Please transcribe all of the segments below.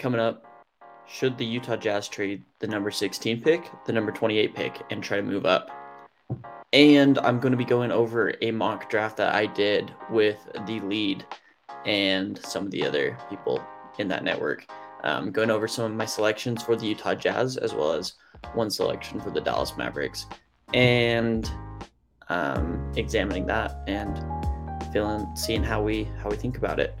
coming up, should the Utah Jazz trade the number 16 pick, the number 28 pick, and try to move up? And I'm going to be going over a mock draft that I did with the lead and some of the other people in that network. Um, going over some of my selections for the Utah Jazz as well as one selection for the Dallas Mavericks, and um, examining that and feeling, seeing how we how we think about it.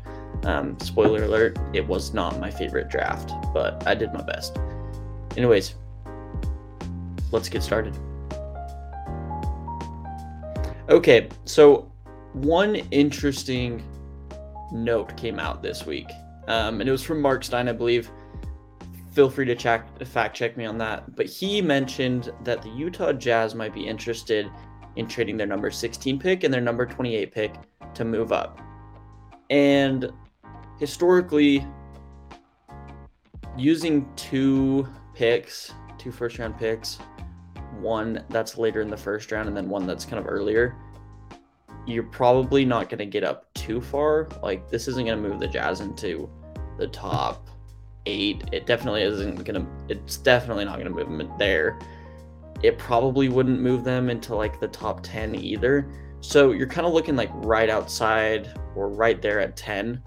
Um, spoiler alert: it was not my favorite draft, but I did my best. Anyways, let's get started. Okay, so one interesting note came out this week, um, and it was from Mark Stein, I believe. Feel free to check, fact check me on that. But he mentioned that the Utah Jazz might be interested in trading their number 16 pick and their number 28 pick to move up. And historically, using two picks, two first round picks, one that's later in the first round and then one that's kind of earlier, you're probably not going to get up too far. Like, this isn't going to move the Jazz into the top eight. It definitely isn't going to, it's definitely not going to move them there. It probably wouldn't move them into like the top 10 either. So you're kind of looking like right outside or right there at 10.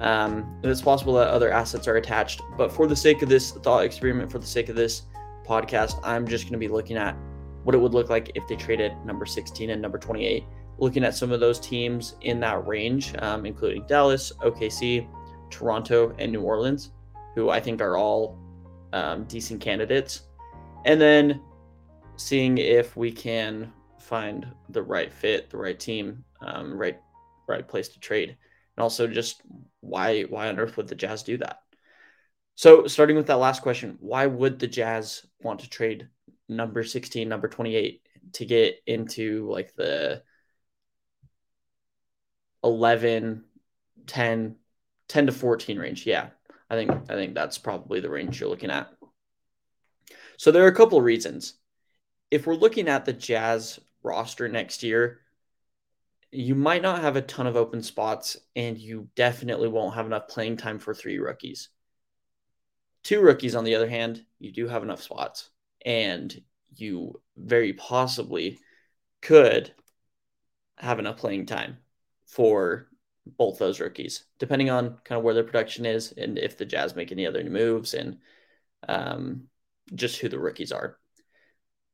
Um, it's possible that other assets are attached, but for the sake of this thought experiment, for the sake of this podcast, I'm just going to be looking at what it would look like if they traded number 16 and number 28. Looking at some of those teams in that range, um, including Dallas, OKC, Toronto, and New Orleans, who I think are all um, decent candidates. And then seeing if we can find the right fit, the right team, um, right right place to trade, and also just why why on earth would the Jazz do that? So starting with that last question, why would the Jazz want to trade number 16, number 28 to get into like the 11, 10, 10 to 14 range? Yeah. I think I think that's probably the range you're looking at. So there are a couple of reasons. If we're looking at the Jazz roster next year, you might not have a ton of open spots, and you definitely won't have enough playing time for three rookies. Two rookies, on the other hand, you do have enough spots, and you very possibly could have enough playing time for both those rookies, depending on kind of where their production is and if the Jazz make any other moves and um, just who the rookies are.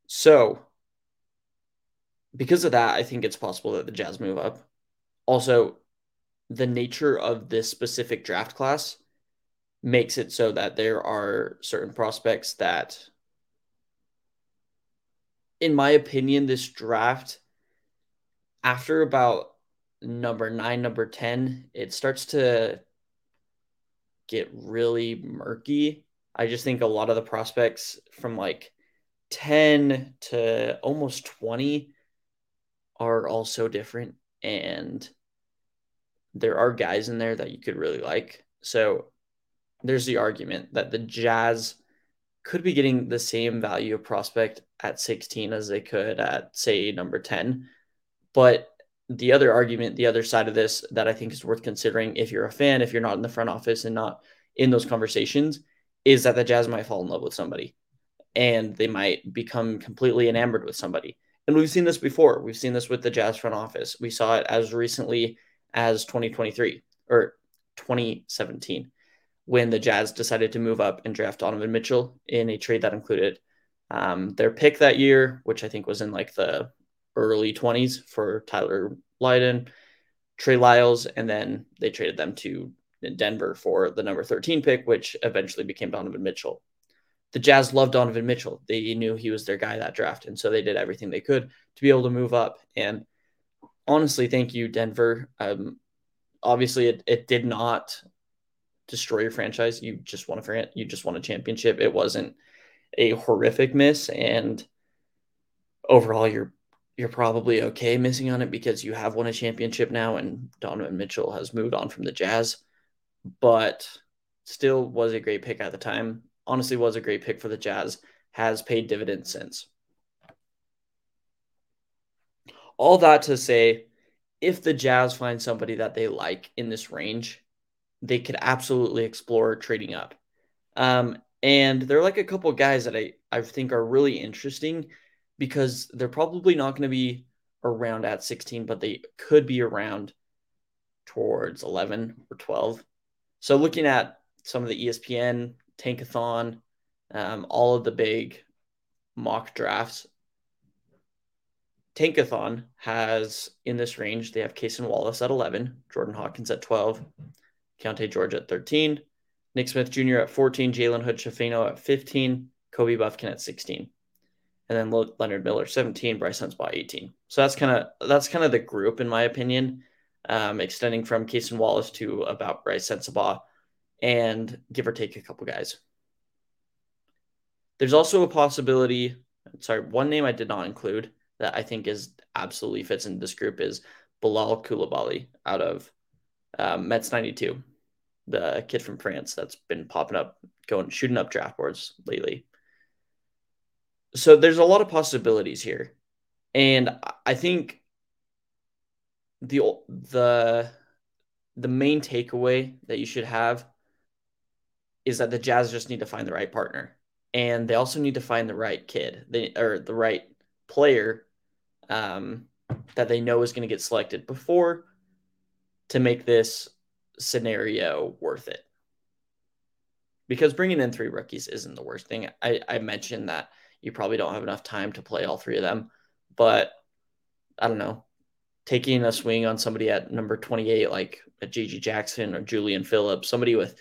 So because of that, I think it's possible that the Jazz move up. Also, the nature of this specific draft class makes it so that there are certain prospects that, in my opinion, this draft, after about number nine, number 10, it starts to get really murky. I just think a lot of the prospects from like 10 to almost 20 are all so different and there are guys in there that you could really like. So there's the argument that the Jazz could be getting the same value of prospect at 16 as they could at say number 10. But the other argument, the other side of this that I think is worth considering if you're a fan, if you're not in the front office and not in those conversations, is that the Jazz might fall in love with somebody and they might become completely enamored with somebody. And we've seen this before. We've seen this with the Jazz front office. We saw it as recently as 2023 or 2017 when the Jazz decided to move up and draft Donovan Mitchell in a trade that included um, their pick that year, which I think was in like the early 20s for Tyler Lydon, Trey Lyles, and then they traded them to Denver for the number 13 pick, which eventually became Donovan Mitchell the Jazz loved Donovan Mitchell. They knew he was their guy that draft. And so they did everything they could to be able to move up. And honestly, thank you, Denver. Um, obviously, it, it did not destroy your franchise. You just won a you just won a championship. It wasn't a horrific miss. And overall, you're you're probably okay missing on it because you have won a championship now and Donovan Mitchell has moved on from the Jazz. But still was a great pick at the time honestly was a great pick for the Jazz, has paid dividends since. All that to say, if the Jazz find somebody that they like in this range, they could absolutely explore trading up. Um, and they're like a couple guys that I, I think are really interesting because they're probably not going to be around at 16, but they could be around towards 11 or 12. So looking at some of the ESPN, Tankathon, um, all of the big mock drafts, Tankathon has in this range, they have Cason Wallace at 11, Jordan Hawkins at 12, Keyonte George at 13, Nick Smith Jr. at 14, Jalen Hood Schifino at 15, Kobe Bufkin at 16, and then Leonard Miller 17, Brice Sensabaugh 18. So that's kind of that's kind of the group in my opinion, um, extending from Cason Wallace to about Brice Sensabaugh, and give or take a couple guys. There's also a possibility. Sorry, one name I did not include that I think is absolutely fits in this group is Bilal Coulibaly out of um, Mets 92, the kid from France that's been popping up, going shooting up draft boards lately. So there's a lot of possibilities here, and I think the the the main takeaway that you should have is that the Jazz just need to find the right partner, and they also need to find the right kid, they or the right player um, that they know is going to get selected before to make this scenario worth it. Because bringing in three rookies isn't the worst thing. I, I mentioned that you probably don't have enough time to play all three of them, but I don't know. Taking a swing on somebody at number 28, like a GG Jackson or Julian Phillips, somebody with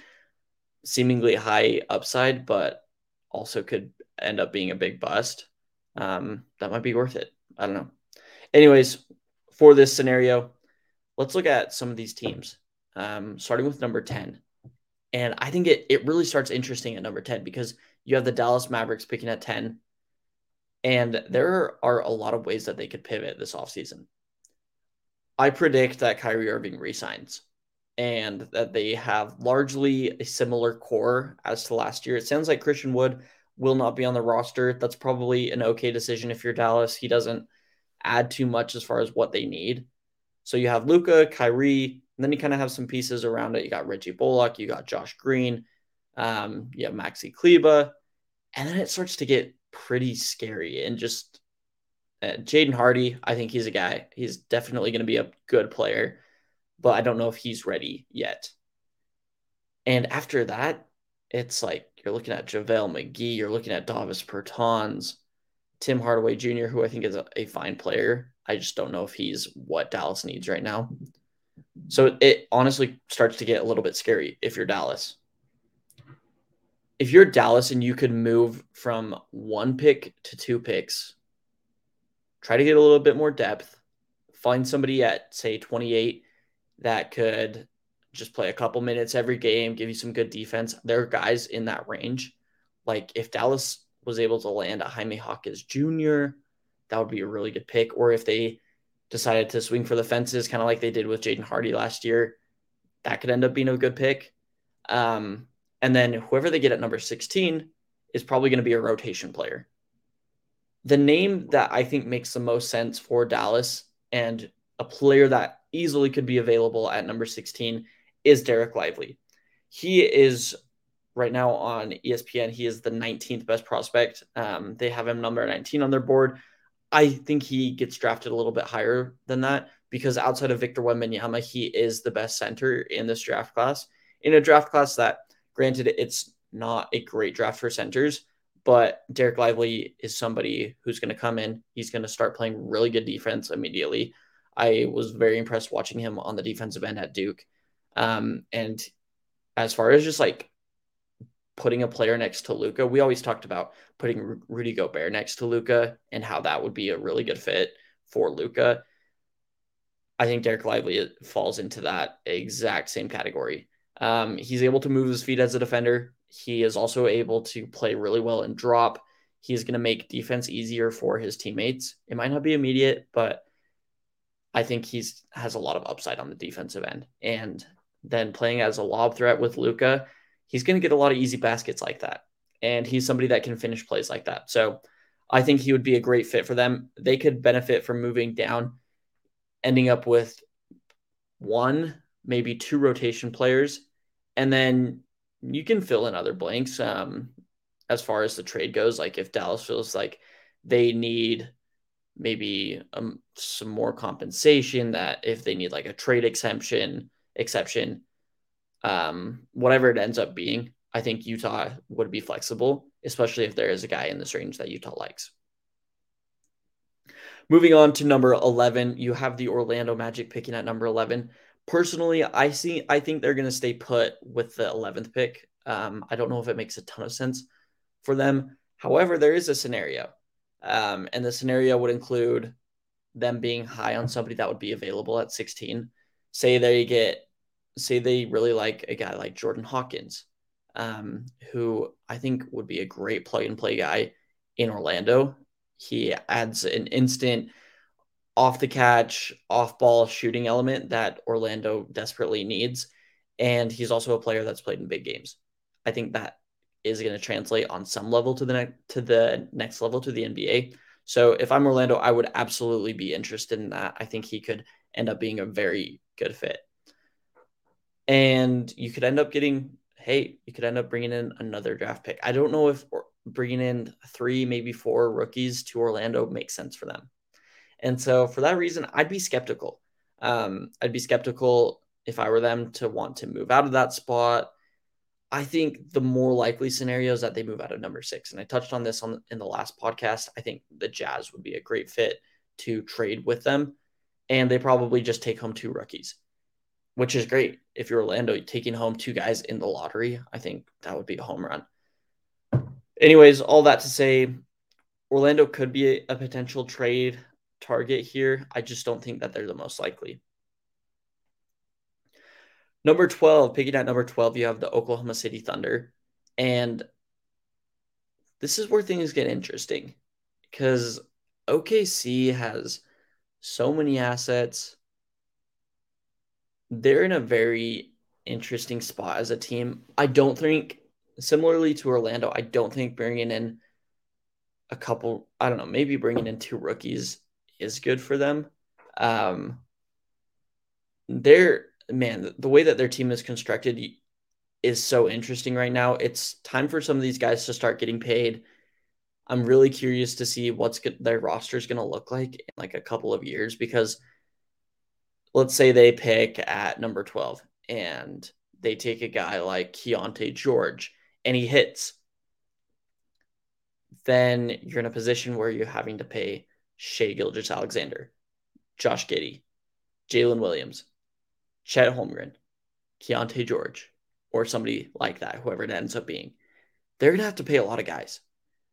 seemingly high upside, but also could end up being a big bust, um, that might be worth it. I don't know. Anyways, for this scenario, let's look at some of these teams, um, starting with number 10. And I think it, it really starts interesting at number 10 because you have the Dallas Mavericks picking at 10. And there are a lot of ways that they could pivot this offseason. I predict that Kyrie Irving resigns and that they have largely a similar core as to last year. It sounds like Christian Wood will not be on the roster. That's probably an okay decision if you're Dallas. He doesn't add too much as far as what they need. So you have Luka, Kyrie, and then you kind of have some pieces around it. You got Reggie Bullock, you got Josh Green, um, you have Maxi Kleber, and then it starts to get pretty scary. And just uh, Jaden Hardy, I think he's a guy. He's definitely going to be a good player, but I don't know if he's ready yet. And after that, it's like you're looking at JaVale McGee, you're looking at Davis Bertans, Tim Hardaway Jr., who I think is a, a fine player. I just don't know if he's what Dallas needs right now. So it honestly starts to get a little bit scary if you're Dallas. If you're Dallas and you could move from one pick to two picks, try to get a little bit more depth, find somebody at, say, 28 that could just play a couple minutes every game, give you some good defense. There are guys in that range. Like if Dallas was able to land a Jaime Jaquez Jr., that would be a really good pick. Or if they decided to swing for the fences, kind of like they did with Jaden Hardy last year, that could end up being a good pick. Um, and then whoever they get at number 16 is probably going to be a rotation player. The name that I think makes the most sense for Dallas and a player that easily could be available at number 16 is Dereck Lively. He is right now on ESPN. He is the 19th best prospect. Um, they have him number 19 on their board. I think he gets drafted a little bit higher than that because outside of Victor Wembanyama, he is the best center in this draft class. In a draft class that, granted, it's not a great draft for centers, but Dereck Lively is somebody who's going to come in. He's going to start playing really good defense immediately. I was very impressed watching him on the defensive end at Duke. Um, and as far as just like putting a player next to Luka, we always talked about putting Rudy Gobert next to Luka and how that would be a really good fit for Luka. I think Dereck Lively falls into that exact same category. Um, he's able to move his feet as a defender. He is also able to play really well and drop. He's going to make defense easier for his teammates. It might not be immediate, but I think he's has a lot of upside on the defensive end. And then playing as a lob threat with Luka, he's going to get a lot of easy baskets like that. And he's somebody that can finish plays like that. So I think he would be a great fit for them. They could benefit from moving down, ending up with one, maybe two rotation players. And then you can fill in other blanks um, as far as the trade goes. Like if Dallas feels like they need maybe um, some more compensation, that if they need like a trade exemption, exception, um, whatever it ends up being, I think Utah would be flexible, especially if there is a guy in this range that Utah likes. Moving on to number 11, you have the Orlando Magic picking at number 11. Personally, I see I think they're going to stay put with the 11th pick. Um, I don't know if it makes a ton of sense for them. However, there is a scenario. Um, and the scenario would include them being high on somebody that would be available at 16. Say they get say they really like a guy like Jordan Hawkins um, who I think would be a great plug and play guy in Orlando. He adds an instant off the catch, off ball shooting element that Orlando desperately needs. And he's also a player that's played in big games. I think that is going to translate on some level to the next to the next level to the NBA. So if I'm Orlando, I would absolutely be interested in that. I think he could end up being a very good fit. And you could end up getting hey, you could end up bringing in another draft pick. I don't know if bringing in three, maybe four rookies to Orlando makes sense for them. And so for that reason, I'd be skeptical. Um, I'd be skeptical if I were them to want to move out of that spot. I think the more likely scenario is that they move out of number six. And I touched on this on in the last podcast. I think the Jazz would be a great fit to trade with them. And they probably just take home two rookies which is great. If you're Orlando taking home two guys in the lottery, I think that would be a home run. Anyways, all that to say, Orlando could be a, a potential trade target here. I just don't think that they're the most likely. Number 12, picking at number 12, you have the Oklahoma City Thunder. And this is where things get interesting because OKC has so many assets they're in a very interesting spot as a team. I don't think, similarly to Orlando, I don't think bringing in a couple, I don't know, maybe bringing in two rookies is good for them. Um, they're, man, the way that their team is constructed is so interesting right now. It's time for some of these guys to start getting paid. I'm really curious to see what's good, their roster is going to look like in like a couple of years because – let's say they pick at number 12 and they take a guy like Keyonte George and he hits, then you're in a position where you're having to pay Shai Gilgeous-Alexander, Josh Giddey, Jalen Williams, Chet Holmgren, Keyonte George, or somebody like that, whoever it ends up being. They're going to have to pay a lot of guys.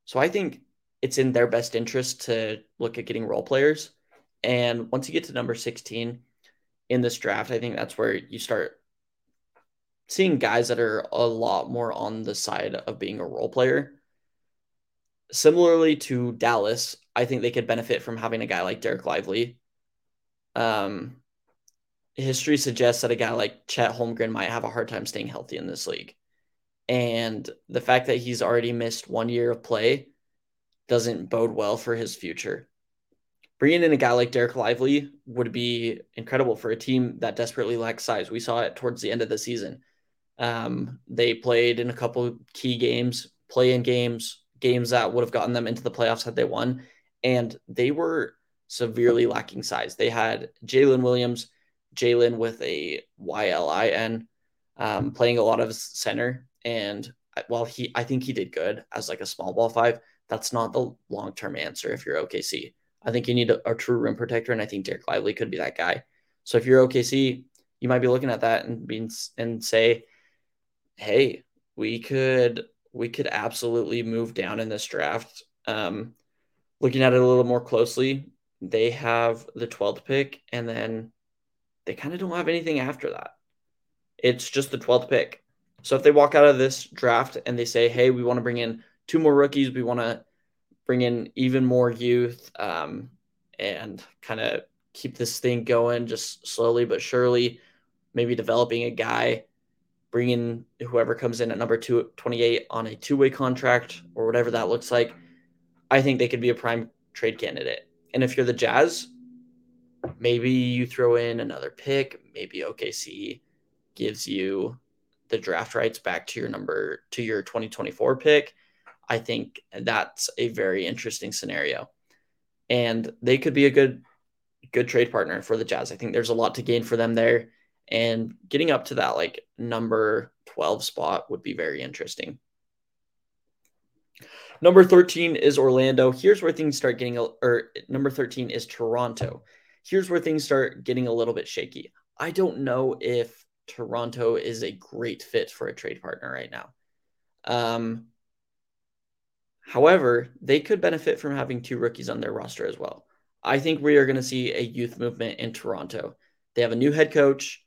So I think it's in their best interest to look at getting role players. And once you get to number 16, in this draft, I think that's where you start seeing guys that are a lot more on the side of being a role player. Similarly to Dallas, I think they could benefit from having a guy like Dereck Lively. Um, history suggests that a guy like Chet Holmgren might have a hard time staying healthy in this league. And the fact that he's already missed one year of play doesn't bode well for his future bringing in a guy like Dereck Lively would be incredible for a team that desperately lacks size. We saw it towards the end of the season. Um, they played in a couple key games, play in games, games that would have gotten them into the playoffs had they won. And they were severely lacking size. They had Jalen Williams, Jalen with a Y L I N, um, playing a lot of center. And while he, I think he did good as like a small ball five, that's not the long term answer if you're OKC. I think you need a, a, true rim protector, and I think Dereck Lively could be that guy. So if you're OKC, you might be looking at that and being and say, "Hey, we could we could absolutely move down in this draft." Um, looking at it a little more closely, they have the 12th pick, and then they kind of don't have anything after that. It's just the 12th pick. So if they walk out of this draft and they say, "Hey, we want to bring in two more rookies, we want to bring in even more youth um, and kind of keep this thing going just slowly but surely. Maybe developing a guy, bringing whoever comes in at number two, 28 on a two way contract or whatever that looks like. I think they could be a prime trade candidate. And if you're the Jazz, maybe you throw in another pick. Maybe OKC gives you the draft rights back to your number to your 2024 pick, I think that's a very interesting scenario. And they could be a good good trade partner for the Jazz. I think there's a lot to gain for them there. And getting up to that like number 12 spot would be very interesting. Number 13 is Orlando. Here's where things start getting, or number 13 is Toronto. Here's where things start getting a little bit shaky. I don't know if Toronto is a great fit for a trade partner right now. Um, however, they could benefit from having two rookies on their roster as well. I think we are going to see a youth movement in Toronto. They have a new head coach.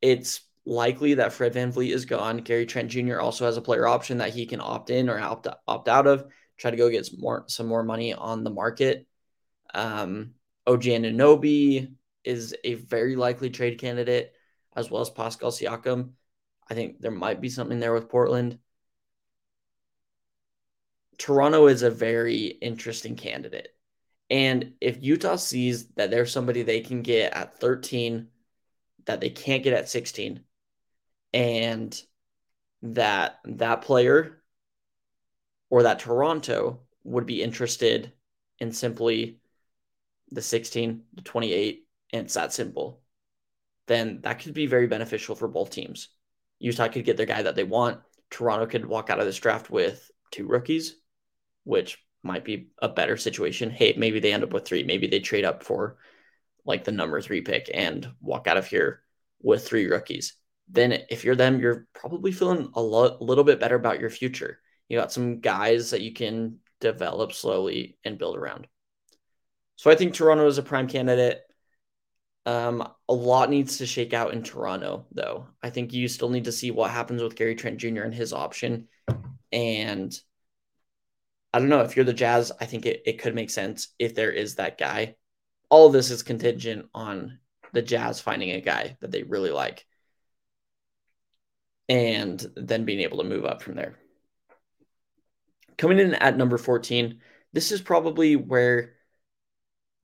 It's likely that Fred VanVleet is gone. Gary Trent Jr. also has a player option that he can opt in or opt, opt out of, try to go get some more, some more money on the market. Um, OG Anunoby is a very likely trade candidate, as well as Pascal Siakam. I think there might be something there with Portland. Toronto is a very interesting candidate. And if Utah sees that there's somebody they can get at 13 that they can't get at 16, and that that player or that Toronto would be interested in simply the 16, the 28, and it's that simple, then that could be very beneficial for both teams. Utah could get their guy that they want. Toronto could walk out of this draft with two rookies, which might be a better situation. Hey, maybe they end up with three. Maybe they trade up for like the number three pick and walk out of here with three rookies. Then, if you're them, you're probably feeling a lo- little bit better about your future. You got some guys that you can develop slowly and build around. So I think Toronto is a prime candidate. Um, a lot needs to shake out in Toronto, though. I think you still need to see what happens with Gary Trent Jr. and his option. And I don't know if you're the Jazz, I think it, it could make sense if there is that guy. All this is contingent on the Jazz finding a guy that they really like and then being able to move up from there. Coming in at number 14, this is probably where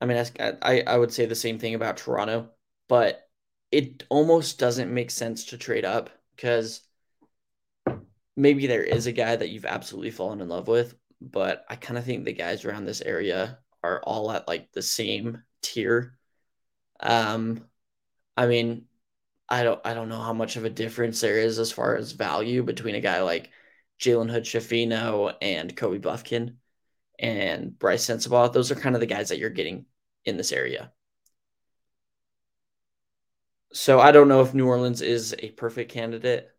I mean, I, I would say the same thing about Toronto, but it almost doesn't make sense to trade up because maybe there is a guy that you've absolutely fallen in love with, but I kind of think the guys around this area are all at like the same tier. Um, I mean, I don't I don't know how much of a difference there is as far as value between a guy like Jalen Hood Schifino and Kobe Bufkin and Brice Sensabaugh. Those are kind of the guys that you're getting in this area. So I don't know if New Orleans is a perfect candidate.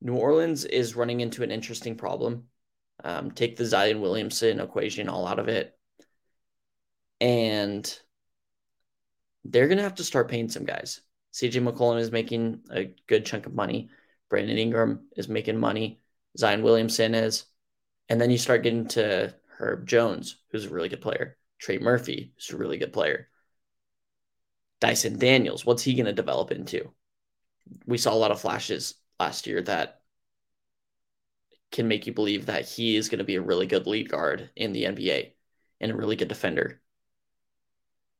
New Orleans is running into an interesting problem um, take the Zion Williamson equation all out of it. And they're going to have to start paying some guys. CJ McCollum is making a good chunk of money. Brandon Ingram is making money. Zion Williamson is. And then you start getting to Herb Jones, who's a really good player. Trey Murphy, is a really good player. Dyson Daniels, what's he going to develop into? We saw a lot of flashes last year that can make you believe that he is going to be a really good lead guard in the NBA and a really good defender.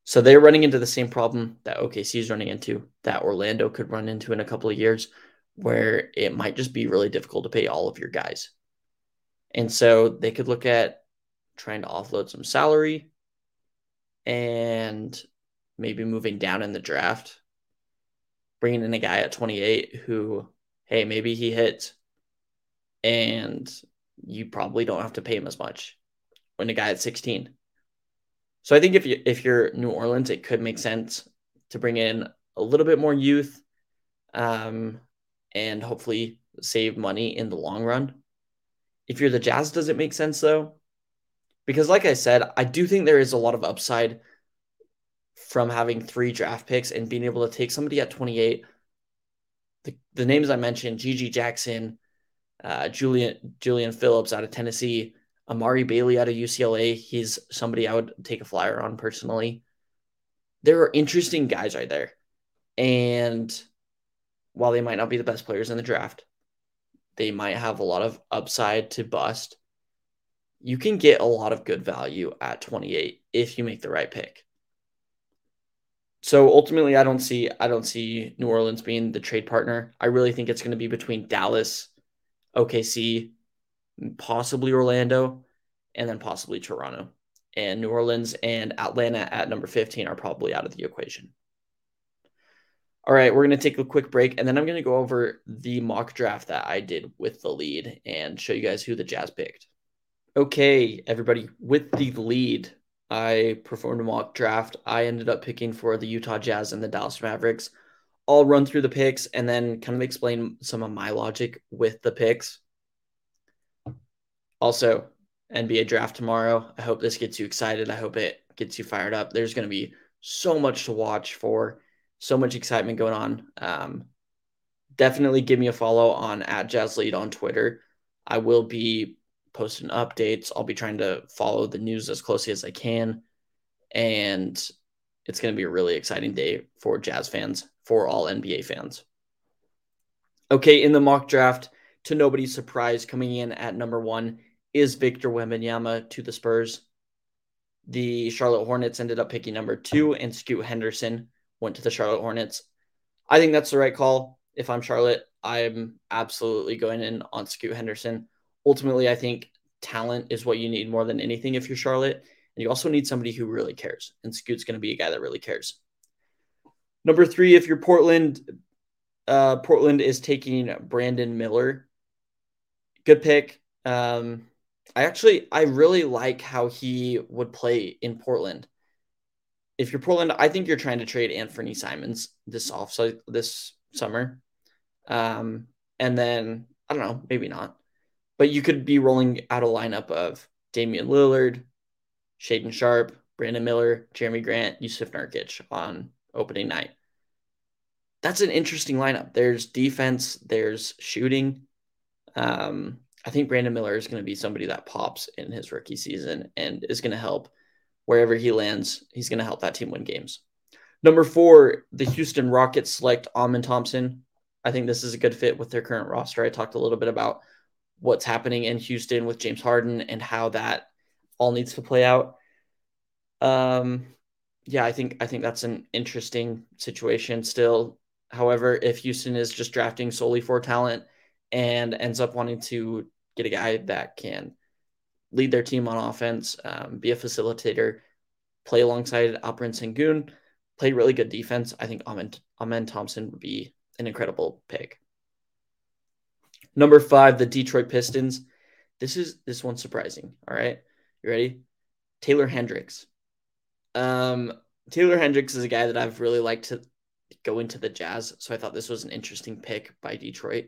So they're running into the same problem that OKC is running into, that Orlando could run into in a couple of years, where it might just be really difficult to pay all of your guys. And so they could look at trying to offload some salary and maybe moving down in the draft, bringing in a guy at 28 who, hey, maybe he hits and you probably don't have to pay him as much when a guy at 16. So I think if you if you're New Orleans, it could make sense to bring in a little bit more youth, um, and hopefully save money in the long run. If you're the Jazz, does it make sense though? Because like I said, I do think there is a lot of upside from having three draft picks and being able to take somebody at 28. The, the names I mentioned, GG Jackson, uh, Julian Julian Phillips out of Tennessee, Amari Bailey out of UCLA. He's somebody I would take a flyer on personally. There are interesting guys right there, and while they might not be the best players in the draft, they might have a lot of upside to bust. You can get a lot of good value at 28 if you make the right pick. so ultimately, I don't see I don't see New Orleans being the trade partner. I really think it's going to be between Dallas, OKC, possibly Orlando, and then possibly Toronto. And New Orleans and Atlanta at number 15 are probably out of the equation. All right, we're going to take a quick break and then I'm going to go over the mock draft that I did with the lead and show you guys who the Jazz picked. Okay, everybody, with the lead, I performed a mock draft. I ended up picking for the Utah Jazz and the Dallas Mavericks. I'll run through the picks and then kind of explain some of my logic with the picks. Also, NBA draft tomorrow. I hope this gets you excited. I hope it gets you fired up. There's going to be so much to watch for, so much excitement going on. Um, definitely give me a follow on at Jazz Lead on Twitter. I will be posting updates. I'll be trying to follow the news as closely as I can. And it's going to be a really exciting day for Jazz fans, for all NBA fans. Okay, in the mock draft, to nobody's surprise, coming in at number one is Victor Wembanyama to the Spurs. The Charlotte Hornets ended up picking number two, and Scoot Henderson went to the Charlotte Hornets. I think that's the right call. If I'm Charlotte, I'm absolutely going in on Scoot Henderson ultimately, I think talent is what you need more than anything if you're Charlotte. And you also need somebody who really cares. And Scoot's going to be a guy that really cares. Number three, if you're Portland, uh, Portland is taking Brandon Miller. Good pick. Um, I actually I really like how he would play in Portland. If you're Portland, I think you're trying to trade Anthony Simons this off this summer. Um, and then I don't know, maybe not. But you could be rolling out a lineup of Damian Lillard, Shaedon Sharpe, Brandon Miller, Jerami Grant, Jusuf Nurkic on opening night. That's an interesting lineup. There's defense, there's shooting. Um, I think Brandon Miller is going to be somebody that pops in his rookie season and is going to help wherever he lands. He's going to help that team win games. Number four, the Houston Rockets select Amen Thompson. I think this is a good fit with their current roster. I talked a little bit about what's happening in Houston with James Harden and how that all needs to play out. Um, yeah, I think I think that's an interesting situation still. However, if Houston is just drafting solely for talent and ends up wanting to get a guy that can lead their team on offense, um, be a facilitator, play alongside Alperen Sengun, play really good defense, I think Amen, Amen Thompson would be an incredible pick. Number five, the Detroit Pistons. This is this one's surprising. All right. You ready? Taylor Hendricks. Um, Taylor Hendricks is a guy that I've really liked to go into the Jazz. So I thought this was an interesting pick by Detroit.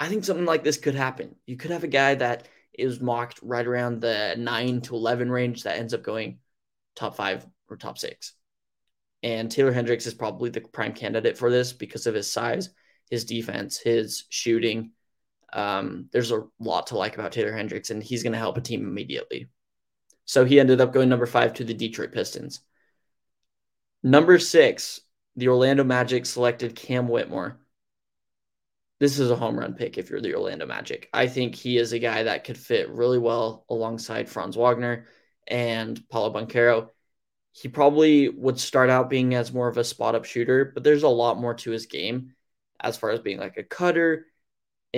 I think something like this could happen. You could have a guy that is mocked right around the nine to 11 range that ends up going top five or top six. And Taylor Hendricks is probably the prime candidate for this because of his size, his defense, his shooting, um, there's a lot to like about Taylor Hendricks, and he's going to help a team immediately. So he ended up going number five to the Detroit Pistons. Number six, the Orlando Magic selected Cam Whitmore. This is a home run pick if you're the Orlando Magic. I think he is a guy that could fit really well alongside Franz Wagner and Paolo Banchero. He probably would start out being as more of a spot up shooter, but there's a lot more to his game as far as being like a cutter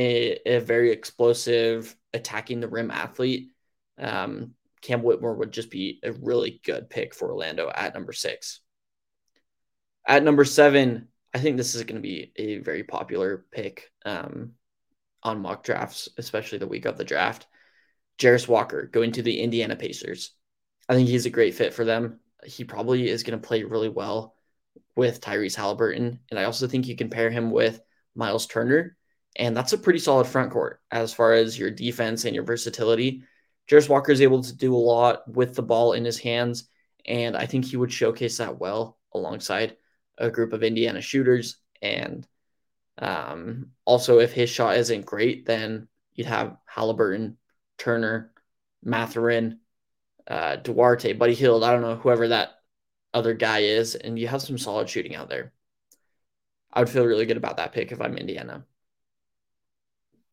a, a very explosive attacking the rim athlete. Um, Cam Whitmore would just be a really good pick for Orlando at number six. At number seven, I think this is going to be a very popular pick um, on mock drafts, especially the week of the draft. Jarace Walker going to the Indiana Pacers. I think he's a great fit for them. He probably is going to play really well with Tyrese Halliburton. And I also think you can pair him with Miles Turner, and that's a pretty solid front court as far as your defense and your versatility. Jarace Walker is able to do a lot with the ball in his hands. And I think he would showcase that well alongside a group of Indiana shooters. And um, also, if his shot isn't great, then you'd have Halliburton, Turner, Mathurin, uh, Duarte, Buddy Hield. I don't know, whoever that other guy is. And you have some solid shooting out there. I would feel really good about that pick if I'm Indiana.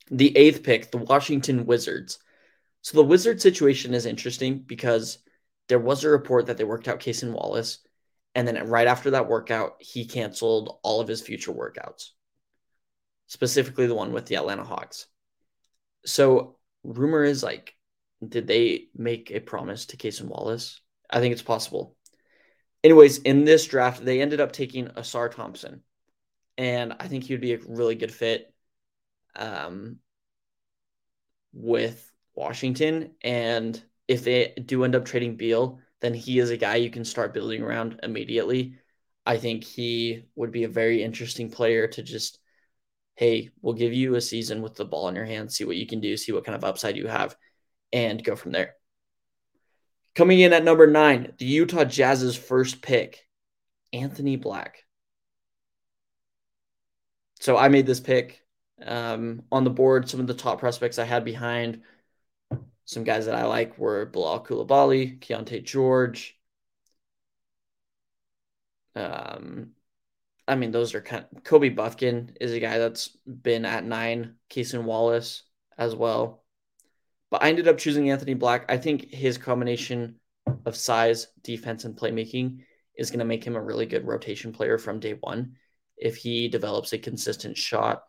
The eighth pick, the Washington Wizards. So the Wizard situation is interesting because there was a report that they worked out Cason Wallace, And then right after that workout, he canceled all of his future workouts, specifically the one with the Atlanta Hawks. So, rumor is like, did they make a promise to Cason Wallace? I think it's possible. Anyways, in this draft, they ended up taking Ausar Thompson, and I think he would be a really good fit um, with Washington. And if they do end up trading Beal, then he is a guy you can start building around immediately. I think he would be a very interesting player to just, hey, we'll give you a season with the ball in your hand, see what you can do, see what kind of upside you have, and go from there. Coming in at number nine, the Utah Jazz's first pick, Anthony Black. So I made this pick um, on the board. Some of the top prospects I had behind some guys that I like were Bilal Coulibaly, Keyonte George. Um, I mean, those are kind of Kobe Bufkin is a guy that's been at nine, Cason Wallace as well. But I ended up choosing Anthony Black. I think his combination of size, defense, and playmaking is going to make him a really good rotation player from day one. If he develops a consistent shot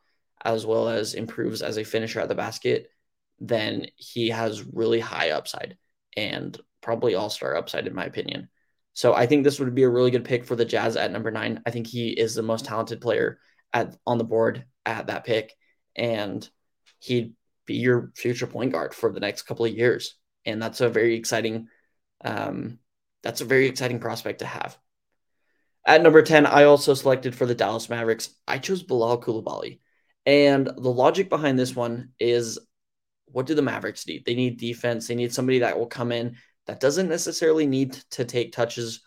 as well as improves as a finisher at the basket, then he has really high upside and probably all star upside, in my opinion. So I think this would be a really good pick for the Jazz at number nine. I think he is the most talented player at on the board at that pick, and he'd be your future point guard for the next couple of years. And that's a very exciting, um, that's a very exciting prospect to have. At number 10, I also selected for the Dallas Mavericks. I chose Bilal Coulibaly. And the logic behind this one is what do the Mavericks need? They need defense. They need somebody that will come in that doesn't necessarily need to take touches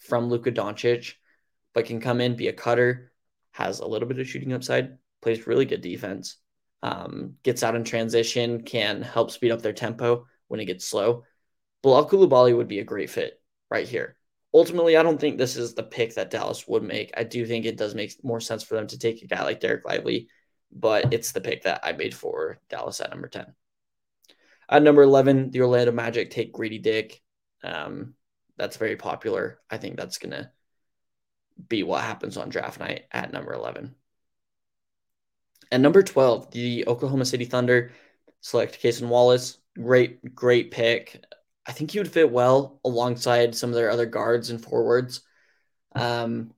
from Luka Doncic, but can come in, be a cutter, has a little bit of shooting upside, plays really good defense, um, gets out in transition, can help speed up their tempo when it gets slow. Bilal Coulibaly would be a great fit right here. Ultimately, I don't think this is the pick that Dallas would make. I do think it does make more sense for them to take a guy like Dereck Lively, but it's the pick that I made for Dallas at number 10. At number 11, the Orlando Magic take Grady Dick. Um, that's very popular. I think that's going to be what happens on draft night at number 11. At number 12, the Oklahoma City Thunder select Cason Wallace. Great, great pick. I think he would fit well alongside some of their other guards and forwards. Um,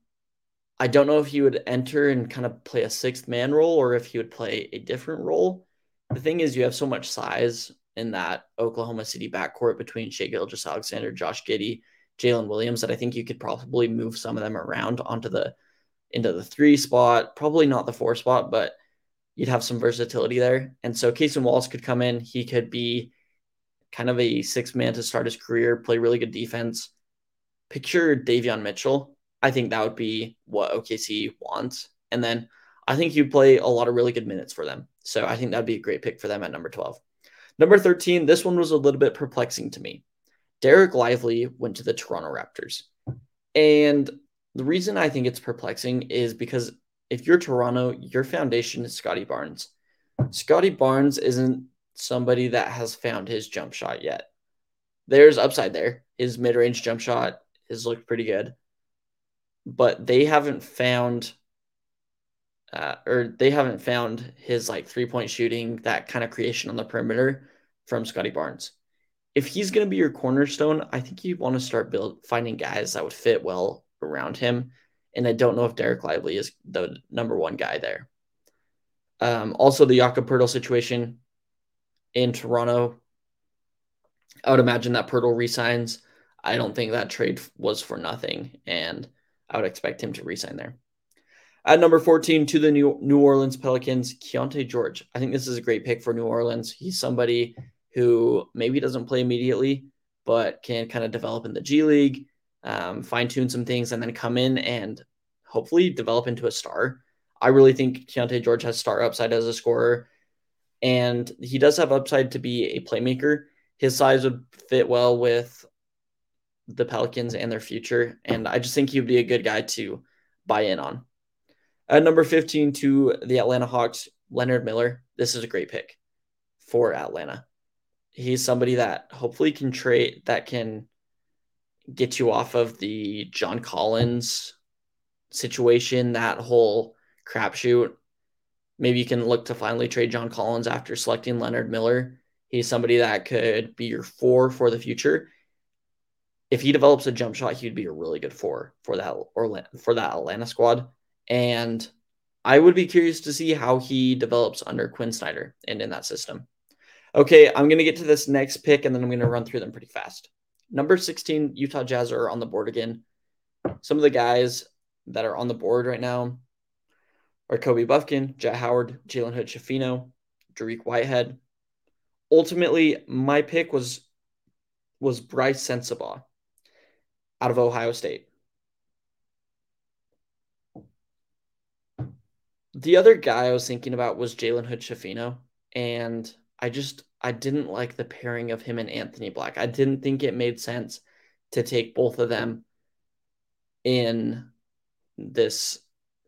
I don't know if he would enter and kind of play a sixth man role or if he would play a different role. The thing is, you have so much size in that Oklahoma City backcourt between Shai Gilgeous-Alexander, Josh Giddey, Jalen Williams that I think you could probably move some of them around onto the into the three spot, probably not the four spot, but you'd have some versatility there. And so Cason Wallace could come in. He could be kind of a six man to start his career, play really good defense. Picture Davion Mitchell. I think that would be what OKC wants. And then I think you'd play a lot of really good minutes for them. So I think that'd be a great pick for them at number 12. Number 13, this one was a little bit perplexing to me. Dereck Lively went to the Toronto Raptors. And the reason I think it's perplexing is because if you're Toronto, your foundation is Scottie Barnes. Scottie Barnes isn't somebody that has found his jump shot yet. There's upside there. His mid range jump shot has looked pretty good, but they haven't found, uh, or they haven't found his like three point shooting, that kind of creation on the perimeter from Scottie Barnes. If he's going to be your cornerstone, I think you want to start build finding guys that would fit well around him and I don't know if Dereck Lively is the number one guy there. Um, also, the Jakob Poeltl situation in Toronto. I would imagine that Poeltl resigns. I don't think that trade was for nothing, and I would expect him to resign there. At number 14 to the New, New Orleans Pelicans, Keyonte George. I think this is a great pick for New Orleans. He's somebody who maybe doesn't play immediately, but can kind of develop in the G League um, fine tune some things, and then come in and hopefully develop into a star. I really think Keyonte George has star upside as a scorer, and he does have upside to be a playmaker. His size would fit well with the Pelicans and their future, and I just think he would be a good guy to buy in on. At number 15 to the Atlanta Hawks, Leonard Miller. This is a great pick for Atlanta. He's somebody that hopefully can trade that can get you off of the John Collins situation, that whole crapshoot. Maybe you can look to finally trade John Collins after selecting Leonard Miller. He's somebody that could be your four for the future. If he develops a jump shot, he'd be a really good four for that or for that Atlanta squad. And I would be curious to see how he develops under Quin Snyder and in that system. Okay, I'm going to get to this next pick and then I'm going to run through them pretty fast. Number 16, Utah Jazz are on the board again. Some of the guys that are on the board right now are Kobe Bufkin, Jett Howard, Jalen Hood Schifino, Dariq Whitehead. Ultimately, my pick was was Brice Sensabaugh out of Ohio State. The other guy I was thinking about was Jalen Hood Schifino, and I just I didn't like the pairing of him and Anthony Black. I didn't think it made sense to take both of them in this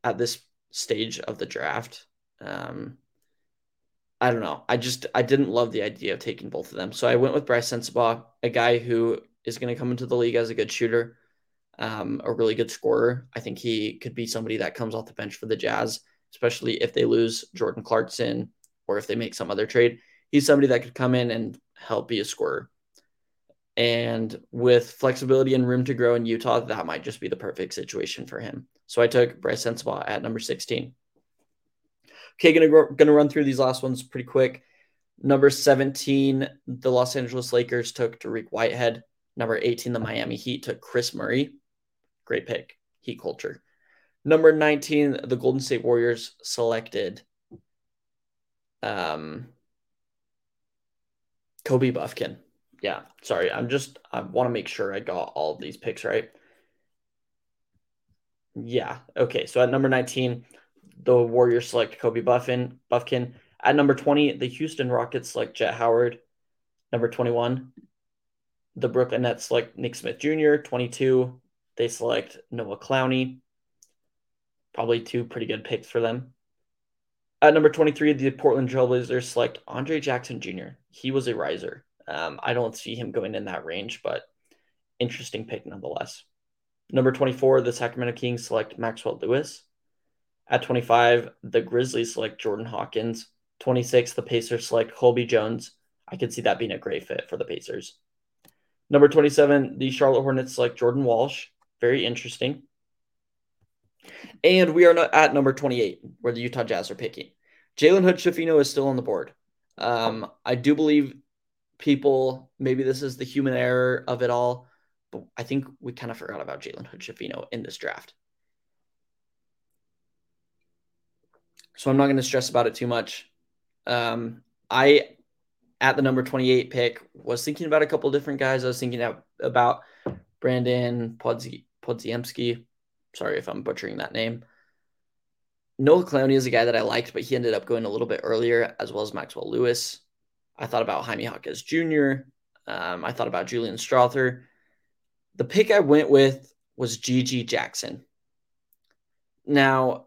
at this stage of the draft. Um, I don't know. I just I didn't love the idea of taking both of them. So I went with Brice Sensabaugh, a guy who is going to come into the league as a good shooter, um, a really good scorer. I think he could be somebody that comes off the bench for the Jazz, especially if they lose Jordan Clarkson or if they make some other trade. He's somebody that could come in and help be a scorer. And with flexibility and room to grow in Utah, that might just be the perfect situation for him. So I took Brice Sensabaugh at number 16. Okay, gonna gonna run through these last ones pretty quick. Number 17, the Los Angeles Lakers took Dariq Whitehead. Number 18, the Miami Heat took Kris Murray. Great pick. Heat culture. Number 19, the Golden State Warriors selected um, Kobe Bufkin. Yeah, sorry. I'm just, I want to make sure I got all of these picks right. Yeah. Okay. So at number 19, the Warriors select Kobe Buffin, Bufkin. At number 20, the Houston Rockets select Jett Howard. Number 21, the Brooklyn Nets select Nick Smith Jr. 22, they select Noah Clowney. Probably two pretty good picks for them. At number 23, the Portland Trailblazers select Andre Jackson Jr. He was a riser. Um, I don't see him going in that range, but interesting pick nonetheless. Number 24, the Sacramento Kings select Maxwell Lewis. At 25, the Grizzlies select Jordan Hawkins. 26, the Pacers select Colby Jones. I could see that being a great fit for the Pacers. Number 27, the Charlotte Hornets select Jordan Walsh. Very interesting. And we are at number 28, where the Utah Jazz are picking. Jalen Hood Schifino is still on the board. Um, I do believe people, maybe this is the human error of it all, but I think we kind of forgot about Jalen Hood Schifino in this draft. So I'm not going to stress about it too much. Um, I, at the number 28 pick, was thinking about a couple different guys. I was thinking about Brandon Podziemski. Sorry if I'm butchering that name. Noah Clowney is a guy that I liked, but he ended up going a little bit earlier, as well as Maxwell Lewis. I thought about Jaime Jaquez Jr. Um, I thought about Julian Strawther. The pick I went with was GG Jackson. Now,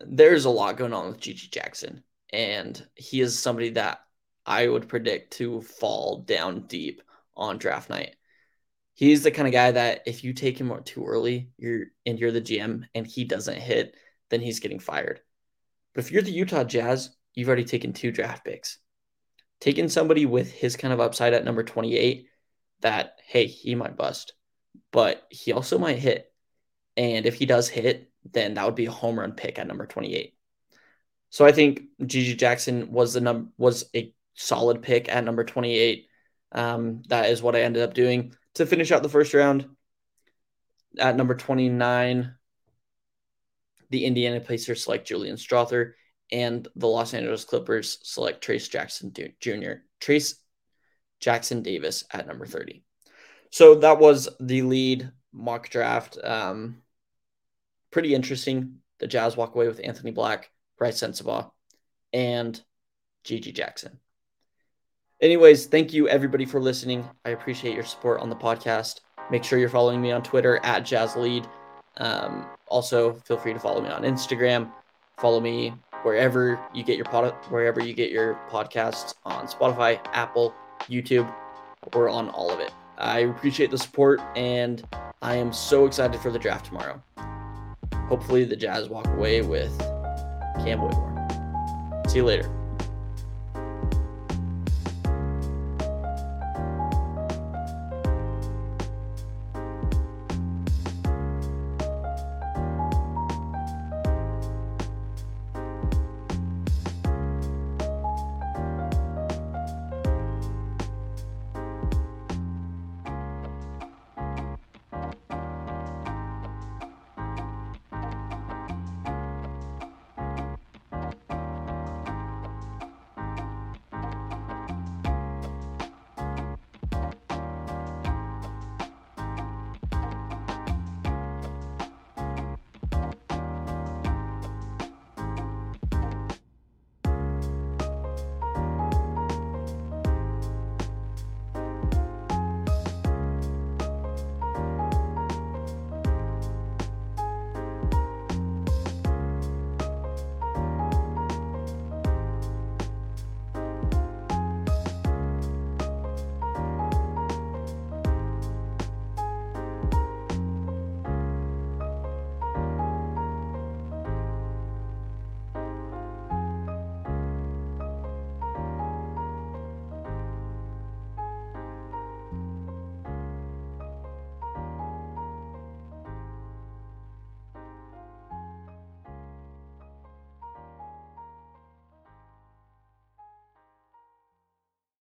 there's a lot going on with GG Jackson, and he is somebody that I would predict to fall down deep on draft night. He's the kind of guy that if you take him too early, you're and you're the GM and he doesn't hit, then he's getting fired. But if you're the Utah Jazz, you've already taken two draft picks. Taking somebody with his kind of upside at number 28 that hey, he might bust, but he also might hit. And if he does hit, then that would be a home run pick at number 28. So I think GG Jackson was the num was a solid pick at number 28. Um, that is what I ended up doing to finish out the first round. At number 29, the Indiana Pacers select Julian Strawther, and the Los Angeles Clippers select Trayce Jackson Jr. Trace Jackson Davis at number 30. So that was the lead mock draft. Um, pretty interesting. The Jazz walk away with Anthony Black, Brice Sensabaugh, and GG Jackson. Anyways, thank you everybody for listening. I appreciate your support on the podcast. Make sure you're following me on Twitter at JazzLead. Um, also, feel free to follow me on Instagram. Follow me wherever you get your pod, wherever you get your podcasts on Spotify, Apple, YouTube. We're on all of it. I appreciate the support, and I am so excited for the draft tomorrow. Hopefully, the Jazz walk away with Cam Whitmore. See you later.